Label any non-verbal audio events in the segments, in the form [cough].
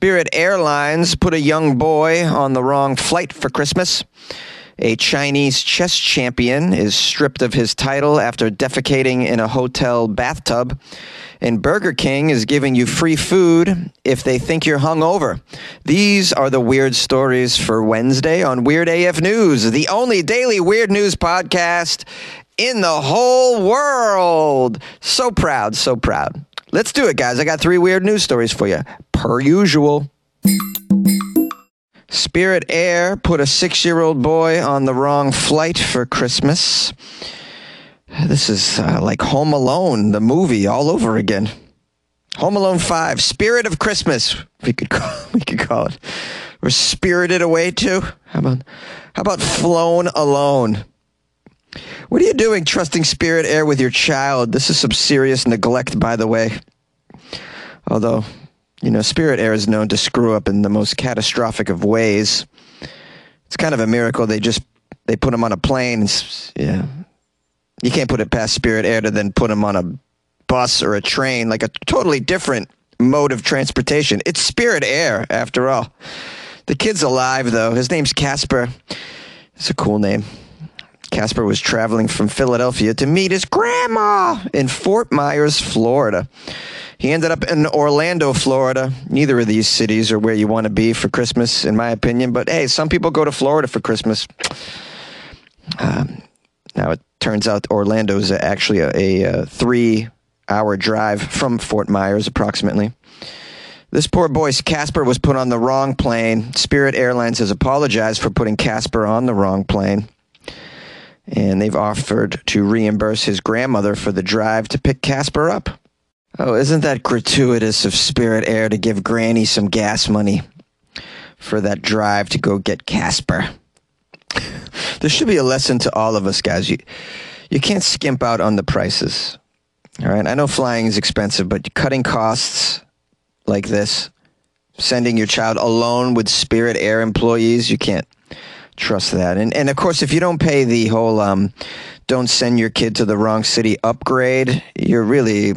Spirit Airlines put a young boy on the wrong flight for Christmas. A Chinese chess champion is stripped of his title after defecating in a hotel bathtub. And Burger King is giving you free food if they think you're hungover. These are the weird stories for Wednesday on Weird AF News, the only daily weird news podcast in the whole world. So proud, so proud. Let's do it, guys. I got three weird news stories for you, per usual. Spirit Air put a six year old boy on the wrong flight for Christmas. This is uh, like Home Alone, the movie, all over again. Home Alone 5, Spirit of Christmas, we could [laughs] call, we could call it. Or Spirited Away too. How about, how about Flown Alone? What are you doing trusting Spirit Air with your child? This is some serious neglect, by the way. Although, you know, Spirit Air is known to screw up in the most catastrophic of ways. It's kind of a miracle they just they put him on a plane. Yeah, you can't put it past Spirit Air to then put him on a bus or a train, like a totally different mode of transportation. It's Spirit Air, after all. The kid's alive, though. His name's Casper. It's a cool name. Casper was traveling from Philadelphia to meet his grandma in Fort Myers, Florida. He ended up in Orlando, Florida. Neither of these cities are where you want to be for Christmas, in my opinion. But hey, some people go to Florida for Christmas. Um, now, it turns out Orlando is actually a, a, a three hour drive from Fort Myers, approximately. This poor boy, Casper, was put on the wrong plane. Spirit Airlines has apologized for putting Casper on the wrong plane. And they've offered to reimburse his grandmother for the drive to pick Casper up. Oh, isn't that gratuitous of Spirit Air to give Granny some gas money for that drive to go get Casper? [laughs] there should be a lesson to all of us, guys. You, you can't skimp out on the prices. All right. I know flying is expensive, but cutting costs like this, sending your child alone with Spirit Air employees, you can't trust that. And and of course, if you don't pay the whole um, "don't send your kid to the wrong city" upgrade, you're really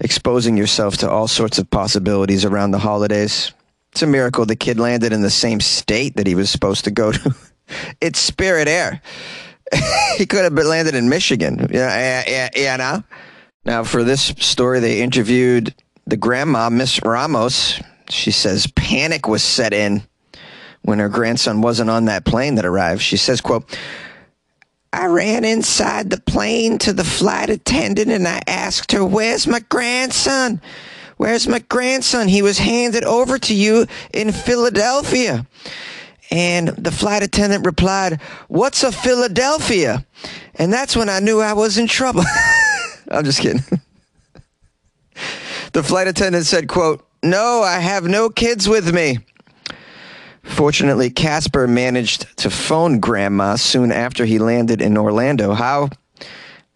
exposing yourself to all sorts of possibilities around the holidays. It's a miracle the kid landed in the same state that he was supposed to go to. [laughs] it's Spirit Air. [laughs] he could have been landed in Michigan. Yeah, yeah, yeah. Now, now for this story, they interviewed the grandma, Miss Ramos. She says panic was set in when her grandson wasn't on that plane that arrived. She says, "quote." I ran inside the plane to the flight attendant and I asked her, Where's my grandson? Where's my grandson? He was handed over to you in Philadelphia. And the flight attendant replied, What's a Philadelphia? And that's when I knew I was in trouble. [laughs] I'm just kidding. [laughs] the flight attendant said, quote, No, I have no kids with me. Fortunately, Casper managed to phone Grandma soon after he landed in Orlando. How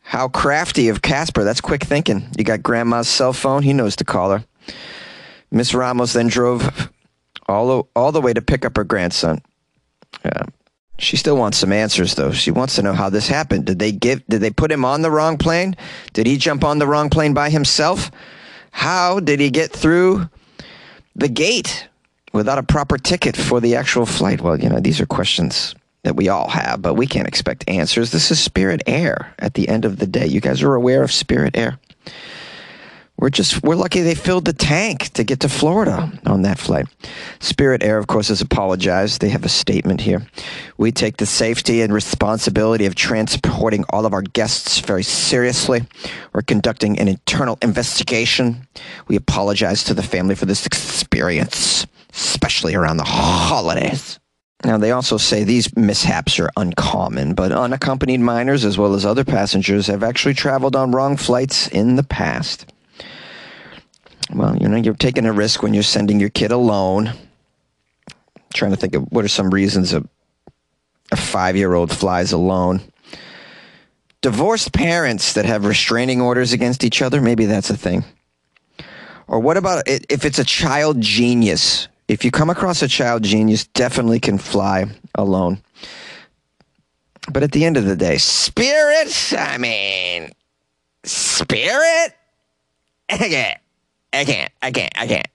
how crafty of Casper. That's quick thinking. You got Grandma's cell phone. He knows to call her. Miss Ramos then drove all all the way to pick up her grandson. Yeah. She still wants some answers though. She wants to know how this happened. Did they give did they put him on the wrong plane? Did he jump on the wrong plane by himself? How did he get through the gate without a proper ticket for the actual flight? Well, you know, these are questions that we all have, but we can't expect answers. This is Spirit Air at the end of the day. You guys are aware of Spirit Air. We're just we're lucky they filled the tank to get to Florida on that flight. Spirit Air, of course, has apologized. They have a statement here. We take the safety and responsibility of transporting all of our guests very seriously. We're conducting an internal investigation. We apologize to the family for this experience, especially around the holidays. Now, they also say these mishaps are uncommon, but unaccompanied minors, as well as other passengers, have actually traveled on wrong flights in the past. Well, you know, you're taking a risk when you're sending your kid alone. I'm trying to think of what are some reasons a, a five year old flies alone. Divorced parents that have restraining orders against each other, maybe that's a thing. Or what about if it's a child genius? If you come across a child genius, definitely can fly alone. But at the end of the day, spirit, I mean, spirit? Okay. I can't. I can't. I can't.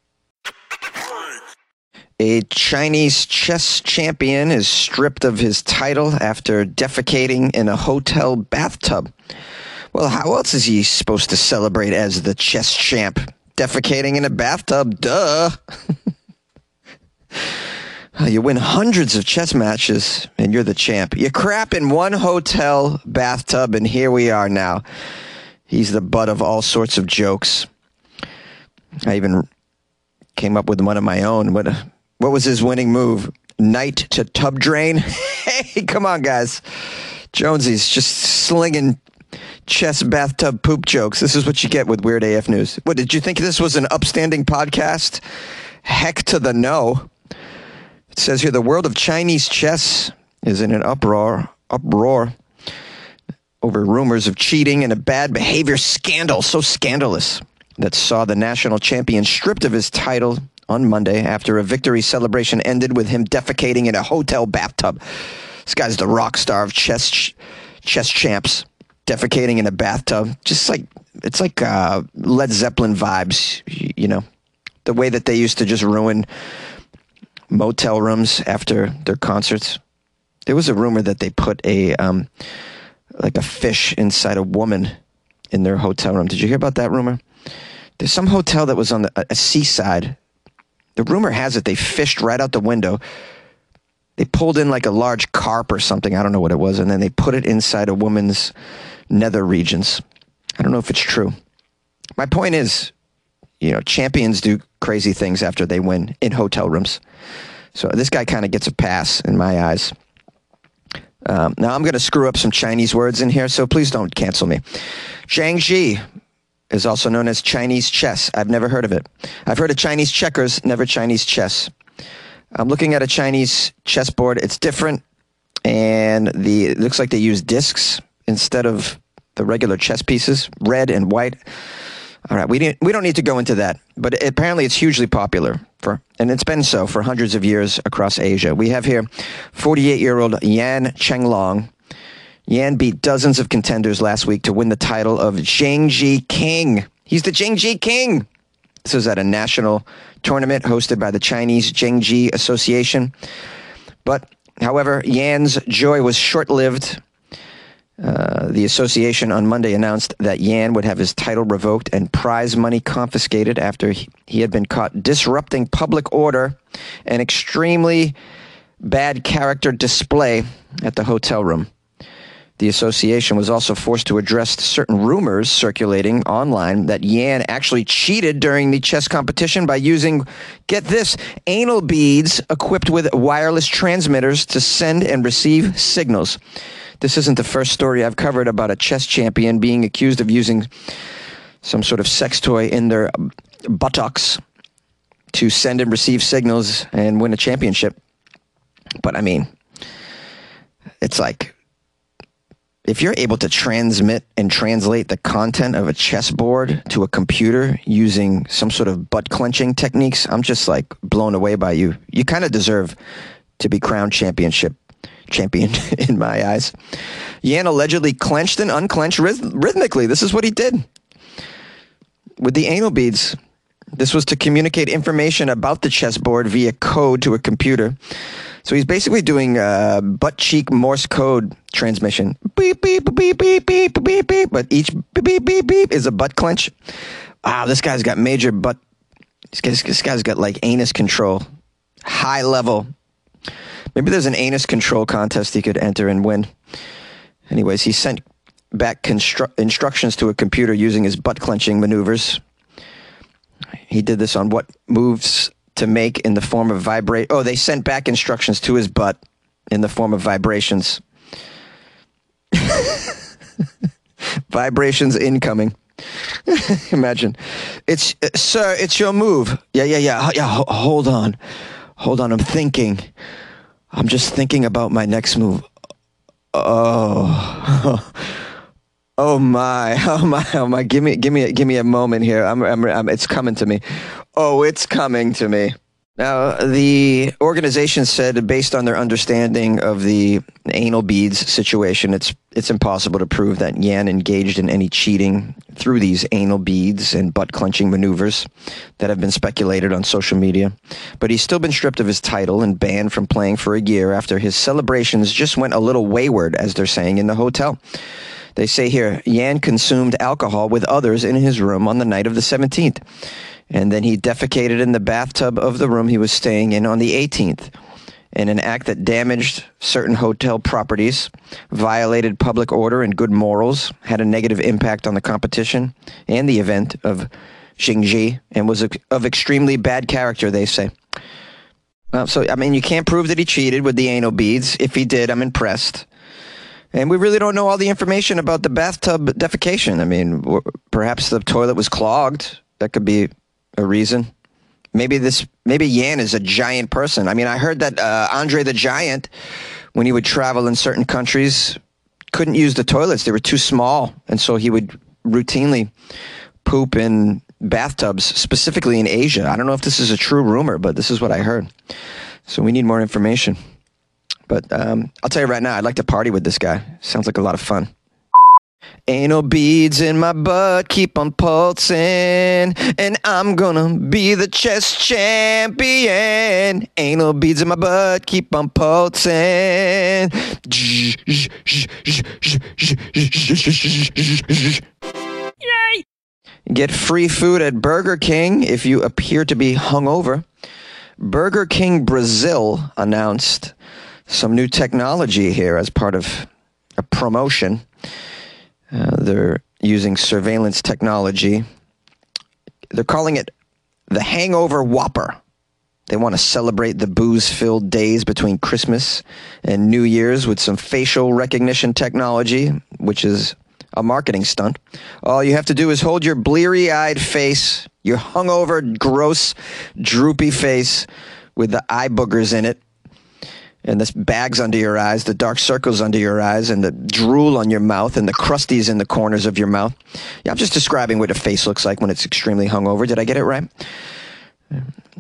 A Chinese chess champion is stripped of his title after defecating in a hotel bathtub. Well, how else is he supposed to celebrate as the chess champ? Defecating in a bathtub, duh. [laughs] Uh, you win hundreds of chess matches and you're the champ. You crap in one hotel bathtub, and here we are now. He's the butt of all sorts of jokes. I even came up with one of my own. What, what was his winning move? Knight to tub drain? [laughs] hey, come on, guys. Jonesy's just slinging chess bathtub poop jokes. This is what you get with Weird AF News. What, did you think this was an upstanding podcast? Heck to the no. It says here the world of Chinese chess is in an uproar. Uproar over rumors of cheating and a bad behavior scandal, so scandalous, that saw the national champion stripped of his title on Monday after a victory celebration ended with him defecating in a hotel bathtub. This guy's the rock star of chess chess champs, defecating in a bathtub. Just like it's like uh, Led Zeppelin vibes, you know, the way that they used to just ruin motel rooms after their concerts. There was a rumor that they put a um, like a fish inside a woman in their hotel room. Did you hear about that rumor? There's some hotel that was on the, a seaside. The rumor has it they fished right out the window. They pulled in like a large carp or something. I don't know what it was, and then they put it inside a woman's nether regions. I don't know if it's true. My point is, you know, champions do crazy things after they win in hotel rooms. So this guy kind of gets a pass in my eyes. Um, now I'm going to screw up some Chinese words in here, so please don't cancel me. Zhang Ji is also known as Chinese chess. I've never heard of it. I've heard of Chinese checkers, never Chinese chess. I'm looking at a Chinese chessboard. It's different, and the it looks like they use discs instead of the regular chess pieces, red and white. All right, we didn't, we don't need to go into that, but it, apparently it's hugely popular for, and it's been so for hundreds of years across Asia. We have here 48-year-old Yan Chenglong. Yan beat dozens of contenders last week to win the title of Jingji King. He's the Jingji King. This was at a national tournament hosted by the Chinese Jingji Association. But, however, Yan's joy was short-lived uh, the association on Monday announced that Yan would have his title revoked and prize money confiscated after he had been caught disrupting public order and extremely bad character display at the hotel room. The association was also forced to address certain rumors circulating online that Yan actually cheated during the chess competition by using, get this, anal beads equipped with wireless transmitters to send and receive signals. This isn't the first story I've covered about a chess champion being accused of using some sort of sex toy in their buttocks to send and receive signals and win a championship. But I mean, it's like if you're able to transmit and translate the content of a chessboard to a computer using some sort of butt clenching techniques, I'm just like blown away by you. You kind of deserve to be crowned championship champion [laughs] in my eyes. Yan allegedly clenched and unclenched rhythmically. This is what he did with the anal beads. This was to communicate information about the chessboard via code to a computer. So he's basically doing uh, butt cheek Morse code transmission. Beep, beep, beep, beep, beep, beep, beep. But each beep, beep, beep, beep is a butt clench. Wow, this guy's got major butt. This guy's, this guy's got like anus control, high level Maybe there's an anus control contest he could enter and win. Anyways, he sent back constru- instructions to a computer using his butt clenching maneuvers. He did this on what moves to make in the form of vibrate. Oh, they sent back instructions to his butt in the form of vibrations. [laughs] vibrations incoming. [laughs] Imagine, it's uh, sir, it's your move. Yeah, yeah, yeah, yeah. hold on, hold on. I'm thinking. I'm just thinking about my next move. Oh. [laughs] Oh my, [laughs] oh my, oh my! Give me, give me, give me a moment here. I'm, I'm, I'm, it's coming to me. Oh, it's coming to me. Now, the organization said, based on their understanding of the anal beads situation, it's it's impossible to prove that Yan engaged in any cheating through these anal beads and butt clenching maneuvers that have been speculated on social media. But he's still been stripped of his title and banned from playing for a year after his celebrations just went a little wayward, as they're saying in the hotel. They say here, Yan consumed alcohol with others in his room on the night of the 17th and then he defecated in the bathtub of the room he was staying in on the 18th in an act that damaged certain hotel properties, violated public order and good morals, had a negative impact on the competition and the event of Xingji, and was of extremely bad character, they say. So, I mean, you can't prove that he cheated with the anal beads. If he did, I'm impressed. And we really don't know all the information about the bathtub defecation. I mean, perhaps the toilet was clogged. That could be a reason? Maybe this, maybe Yan is a giant person. I mean, I heard that uh, Andre the Giant, when he would travel in certain countries, couldn't use the toilets; they were too small, and so he would routinely poop in bathtubs, specifically in Asia. I don't know if this is a true rumor, but this is what I heard. So we need more information. But um, I'll tell you right now, I'd like to party with this guy. Sounds like a lot of fun. Anal beads in my butt keep on pulsing, and I'm gonna be the chess champion. Anal beads in my butt keep on pulsing. Yay! Get free food at Burger King if you appear to be hungover. Burger King Brazil announced some new technology here as part of a promotion. Uh, they're using surveillance technology. They're calling it the Hangover Whopper. They want to celebrate the booze filled days between Christmas and New Year's with some facial recognition technology, which is a marketing stunt. All you have to do is hold your bleary eyed face, your hungover, gross, droopy face with the eye boogers in it, and the bags under your eyes, the dark circles under your eyes, and the drool on your mouth, and the crusties in the corners of your mouth. Yeah, I'm just describing what a face looks like when it's extremely hungover. Did I get it right?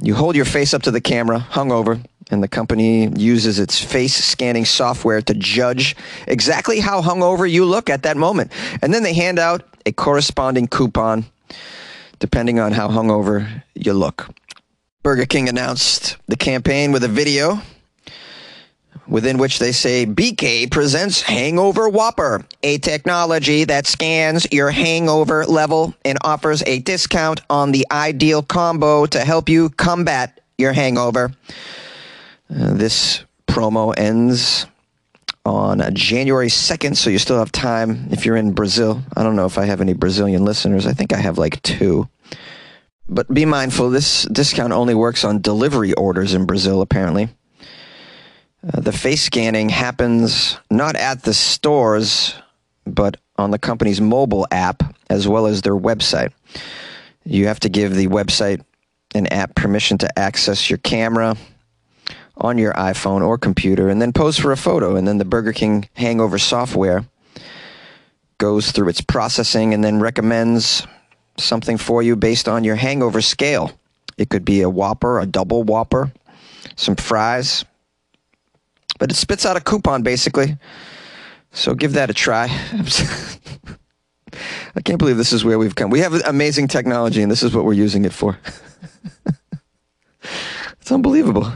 You hold your face up to the camera, hungover, and the company uses its face scanning software to judge exactly how hungover you look at that moment. And then they hand out a corresponding coupon depending on how hungover you look. Burger King announced the campaign with a video within which they say BK presents Hangover Whopper, a technology that scans your hangover level and offers a discount on the ideal combo to help you combat your hangover. Uh, this promo ends on January 2nd, so you still have time if you're in Brazil. I don't know if I have any Brazilian listeners. I think I have like two. But be mindful, this discount only works on delivery orders in Brazil, apparently. Uh, the face scanning happens not at the stores, but on the company's mobile app as well as their website. You have to give the website and app permission to access your camera on your iPhone or computer and then pose for a photo. And then the Burger King Hangover software goes through its processing and then recommends something for you based on your hangover scale. It could be a Whopper, a double Whopper, some fries, but it spits out a coupon basically. So give that a try. [laughs] I can't believe this is where we've come. We have amazing technology, and this is what we're using it for. [laughs] it's unbelievable.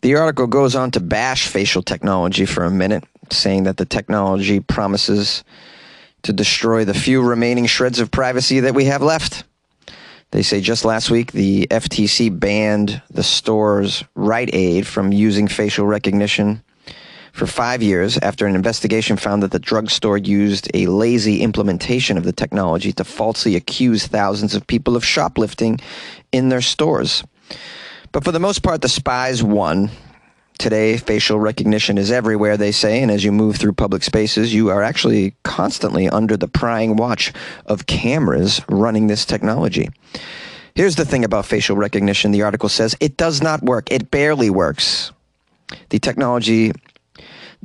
The article goes on to bash facial technology for a minute, saying that the technology promises to destroy the few remaining shreds of privacy that we have left. They say just last week the FTC banned the stores Rite Aid from using facial recognition for five years after an investigation found that the drugstore used a lazy implementation of the technology to falsely accuse thousands of people of shoplifting in their stores. But for the most part, the spies won. Today, facial recognition is everywhere, they say, and as you move through public spaces, you are actually constantly under the prying watch of cameras running this technology. Here's the thing about facial recognition the article says it does not work, it barely works. The technology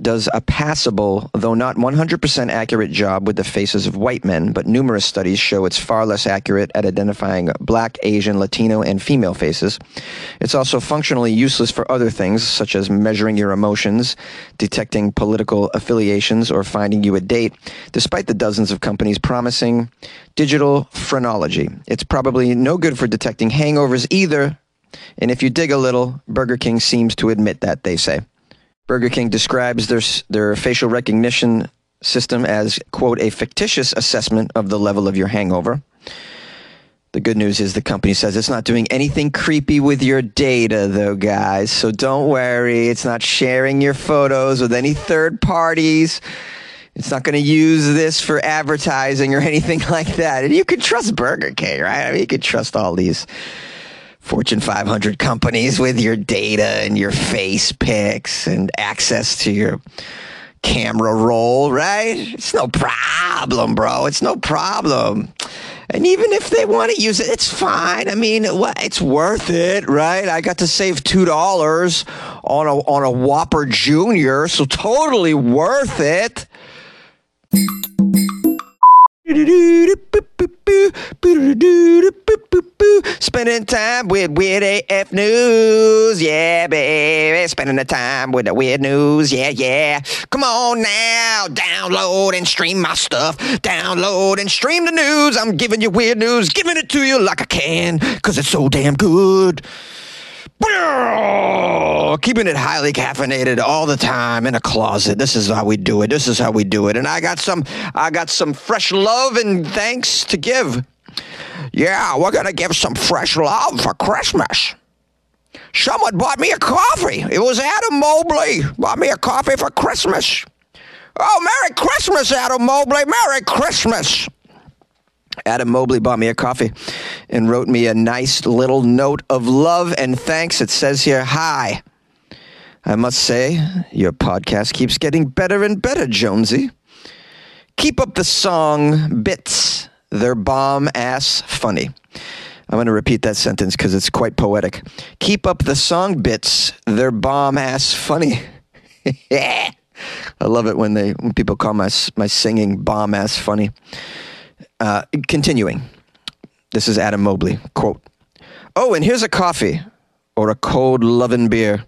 does a passable, though not 100% accurate job with the faces of white men, but numerous studies show it's far less accurate at identifying black, Asian, Latino, and female faces. It's also functionally useless for other things, such as measuring your emotions, detecting political affiliations, or finding you a date, despite the dozens of companies promising digital phrenology. It's probably no good for detecting hangovers either, and if you dig a little, Burger King seems to admit that, they say. Burger King describes their, their facial recognition system as, quote, a fictitious assessment of the level of your hangover. The good news is the company says it's not doing anything creepy with your data, though, guys. So don't worry. It's not sharing your photos with any third parties. It's not going to use this for advertising or [laughs] anything like that. And you can trust Burger King, right? I mean, you can trust all these Fortune 500 companies with your data and your face pics and access to your camera roll, right? It's no problem, bro. It's no problem. And even if they want to use it, it's fine. I mean, it's worth it, right? I got to save two dollars on a on a Whopper Junior, so totally worth it. Spending time with Weird AF News, yeah, baby. Spending the time with the weird news, yeah, yeah. Come on now, download and stream my stuff. Download and stream the news. I'm giving you weird news, giving it to you like I can, cause it's so damn good. Keeping it highly caffeinated all the time in a closet. This is how we do it. This is how we do it. And I got some I got some fresh love and thanks to give. Yeah, we're gonna give some fresh love for Christmas. Someone bought me a coffee. It was Adam Mobley. Bought me a coffee for Christmas. Oh, Merry Christmas, Adam Mobley. Merry Christmas. Adam Mobley bought me a coffee and wrote me a nice little note of love and thanks. It says here, Hi. I must say, your podcast keeps getting better and better, Jonesy. Keep up the song bits. They're bomb ass funny. I'm going to repeat that sentence because it's quite poetic. Keep up the song bits. They're bomb ass funny. [laughs] I love it when they when people call my my singing bomb ass funny. Uh, continuing, this is Adam Mobley. Quote Oh, and here's a coffee or a cold loving beer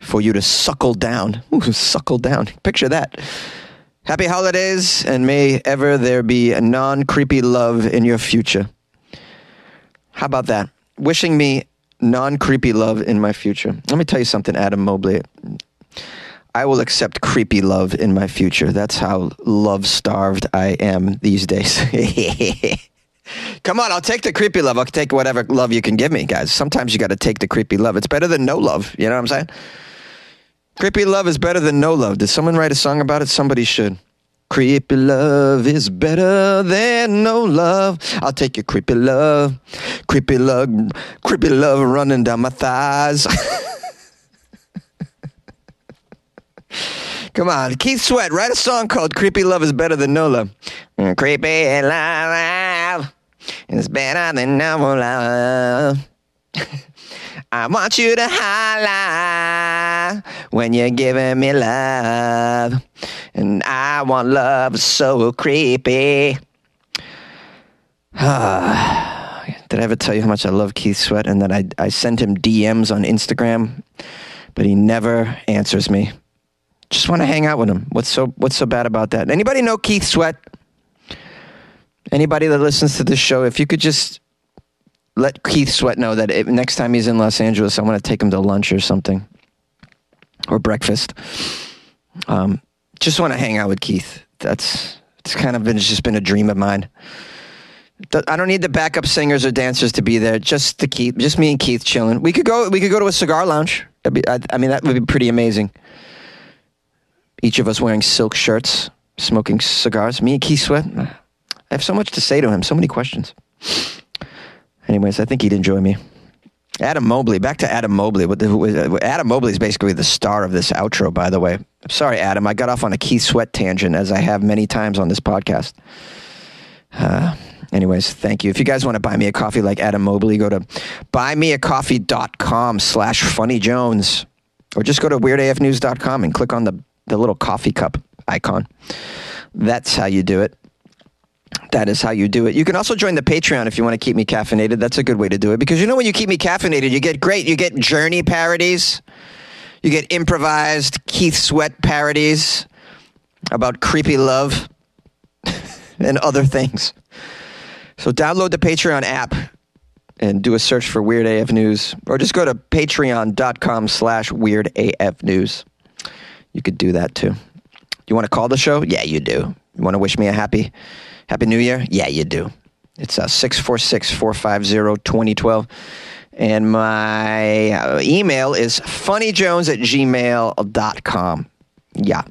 for you to suckle down. Ooh, [laughs] suckle down. Picture that. Happy holidays, and may ever there be a non creepy love in your future. How about that? Wishing me non creepy love in my future. Let me tell you something, Adam Mobley. I will accept creepy love in my future. That's how love starved I am these days. [laughs] Come on, I'll take the creepy love. I'll take whatever love you can give me, guys. Sometimes you got to take the creepy love. It's better than no love. You know what I'm saying? Creepy love is better than no love. Did someone write a song about it? Somebody should. Creepy love is better than no love. I'll take your creepy love. Creepy love, creepy love running down my thighs. [laughs] Come on, Keith Sweat, write a song called Creepy Love is Better Than No Love. Mm, creepy love is better than no love. [laughs] I want you to holla when you're giving me love. And I want love so creepy. [sighs] Did I ever tell you how much I love Keith Sweat and that I, I send him DMs on Instagram, but he never answers me? Just want to hang out with him. What's so what's so bad about that? Anybody know Keith Sweat? Anybody that listens to this show, if you could just let Keith Sweat know that if, next time he's in Los Angeles, I want to take him to lunch or something or breakfast. Um, just want to hang out with Keith. That's it's kind of been it's just been a dream of mine. I don't need the backup singers or dancers to be there. Just the Keith, just me and Keith chilling. We could go. We could go to a cigar lounge. Be, I, I mean, that would be pretty amazing each of us wearing silk shirts, smoking cigars. Me and Keith Sweat. I have so much to say to him, so many questions. Anyways, I think he'd enjoy me. Adam Mobley, back to Adam Mobley. Adam Mobley is basically the star of this outro, by the way. Sorry, Adam, I got off on a Keith Sweat tangent, as I have many times on this podcast. Uh, anyways, thank you. If you guys want to buy me a coffee like Adam Mobley, go to buymeacoffee.com slash funnyjones. Or just go to weirdafnews.com and click on the the little coffee cup icon. That's how you do it. That is how you do it. You can also join the Patreon if you want to keep me caffeinated. That's a good way to do it because you know when you keep me caffeinated, you get great. You get Journey parodies, you get improvised Keith Sweat parodies about creepy love [laughs] and other things. So download the Patreon app and do a search for Weird AF News, or just go to patreon.com slash Weird AF News. You could do that too. You want to call the show? Yeah, you do. You want to wish me a happy, happy new year? Yeah, you do. It's uh, 646 450 2012. And my uh, email is funnyjones at gmail.com. Yeah,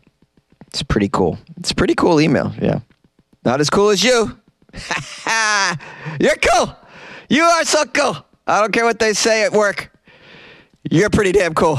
it's pretty cool. It's pretty cool email. Yeah. Not as cool as you. [laughs] You're cool. You are so cool. I don't care what they say at work. You're pretty damn cool.